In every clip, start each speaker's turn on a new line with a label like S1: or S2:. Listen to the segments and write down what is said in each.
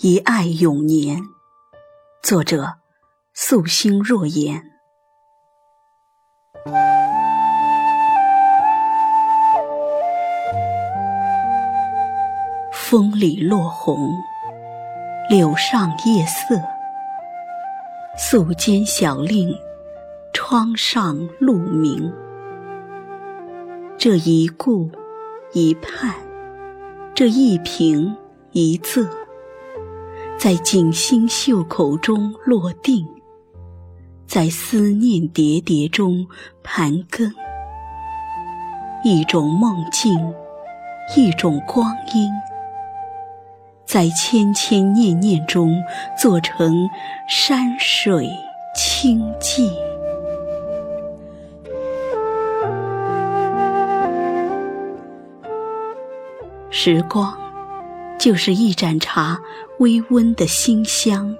S1: 一爱永年。作者：素心若言。风里落红，柳上夜色。素笺小令，窗上露明。这一顾，一盼，这一颦一仄，在锦心袖口中落定，在思念叠叠中盘根。一种梦境，一种光阴，在千千念念中做成山水清寂。时光，就是一盏茶，微温的馨香，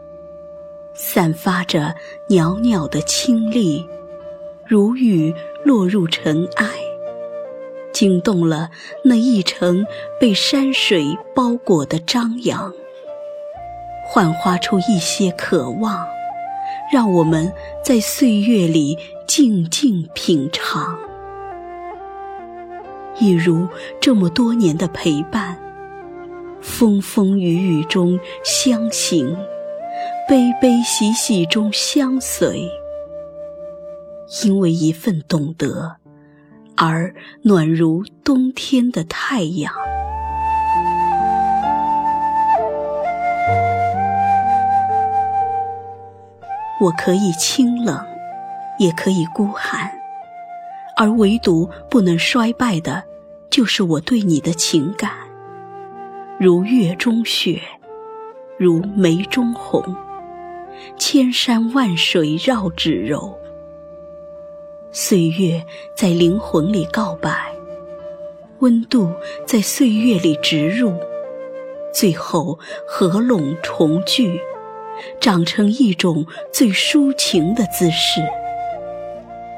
S1: 散发着袅袅的清丽，如雨落入尘埃，惊动了那一程被山水包裹的张扬，幻化出一些渴望，让我们在岁月里静静品尝。一如这么多年的陪伴，风风雨雨中相行，悲悲喜喜中相随。因为一份懂得，而暖如冬天的太阳。我可以清冷，也可以孤寒。而唯独不能衰败的，就是我对你的情感，如月中雪，如眉中红，千山万水绕指柔。岁月在灵魂里告白，温度在岁月里植入，最后合拢重聚，长成一种最抒情的姿势。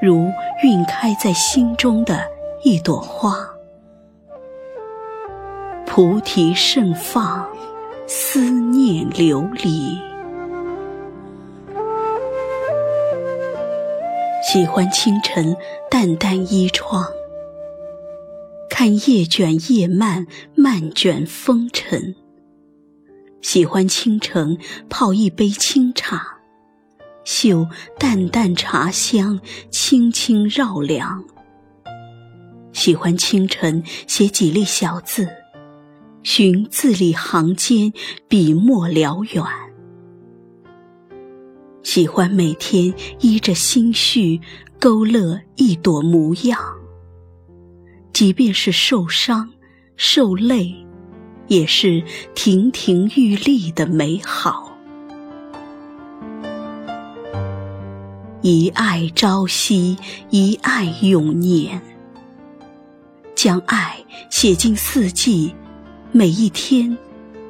S1: 如晕开在心中的一朵花，菩提盛放，思念流离。喜欢清晨淡淡衣窗，看叶卷叶漫，漫卷风尘。喜欢清晨泡一杯清茶。嗅淡淡茶香，轻轻绕梁。喜欢清晨写几粒小字，寻字里行间笔墨辽远。喜欢每天依着心绪勾勒一朵模样，即便是受伤、受累，也是亭亭玉立的美好。一爱朝夕，一爱永年。将爱写进四季，每一天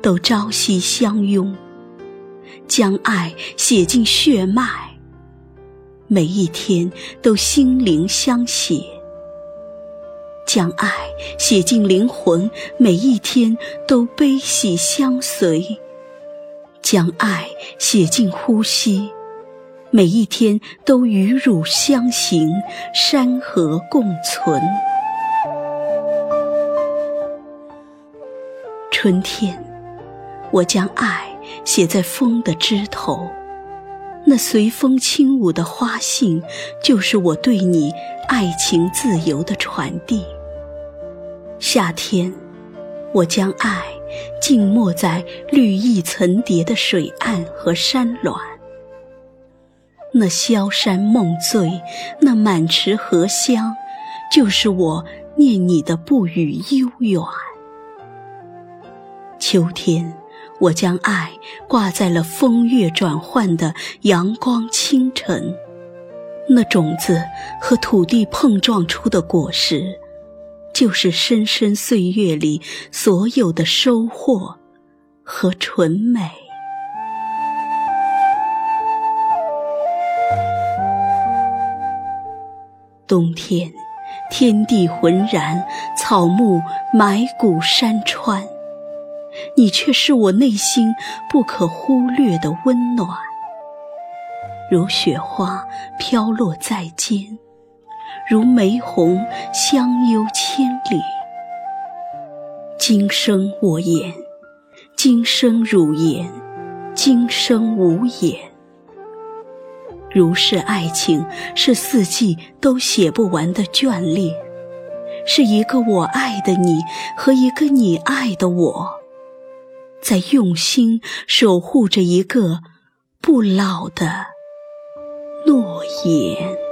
S1: 都朝夕相拥；将爱写进血脉，每一天都心灵相携；将爱写进灵魂，每一天都悲喜相随；将爱写进呼吸。每一天都与汝相行，山河共存。春天，我将爱写在风的枝头，那随风轻舞的花信，就是我对你爱情自由的传递。夏天，我将爱静默在绿意层叠的水岸和山峦。那萧山梦醉，那满池荷香，就是我念你的不语悠远。秋天，我将爱挂在了风月转换的阳光清晨，那种子和土地碰撞出的果实，就是深深岁月里所有的收获和纯美。冬天，天地浑然，草木埋骨山川。你却是我内心不可忽略的温暖，如雪花飘落在肩，如玫红香幽千里。今生我言，今生汝言，今生无言。如是爱情，是四季都写不完的眷恋，是一个我爱的你和一个你爱的我。在用心守护着一个不老的诺言。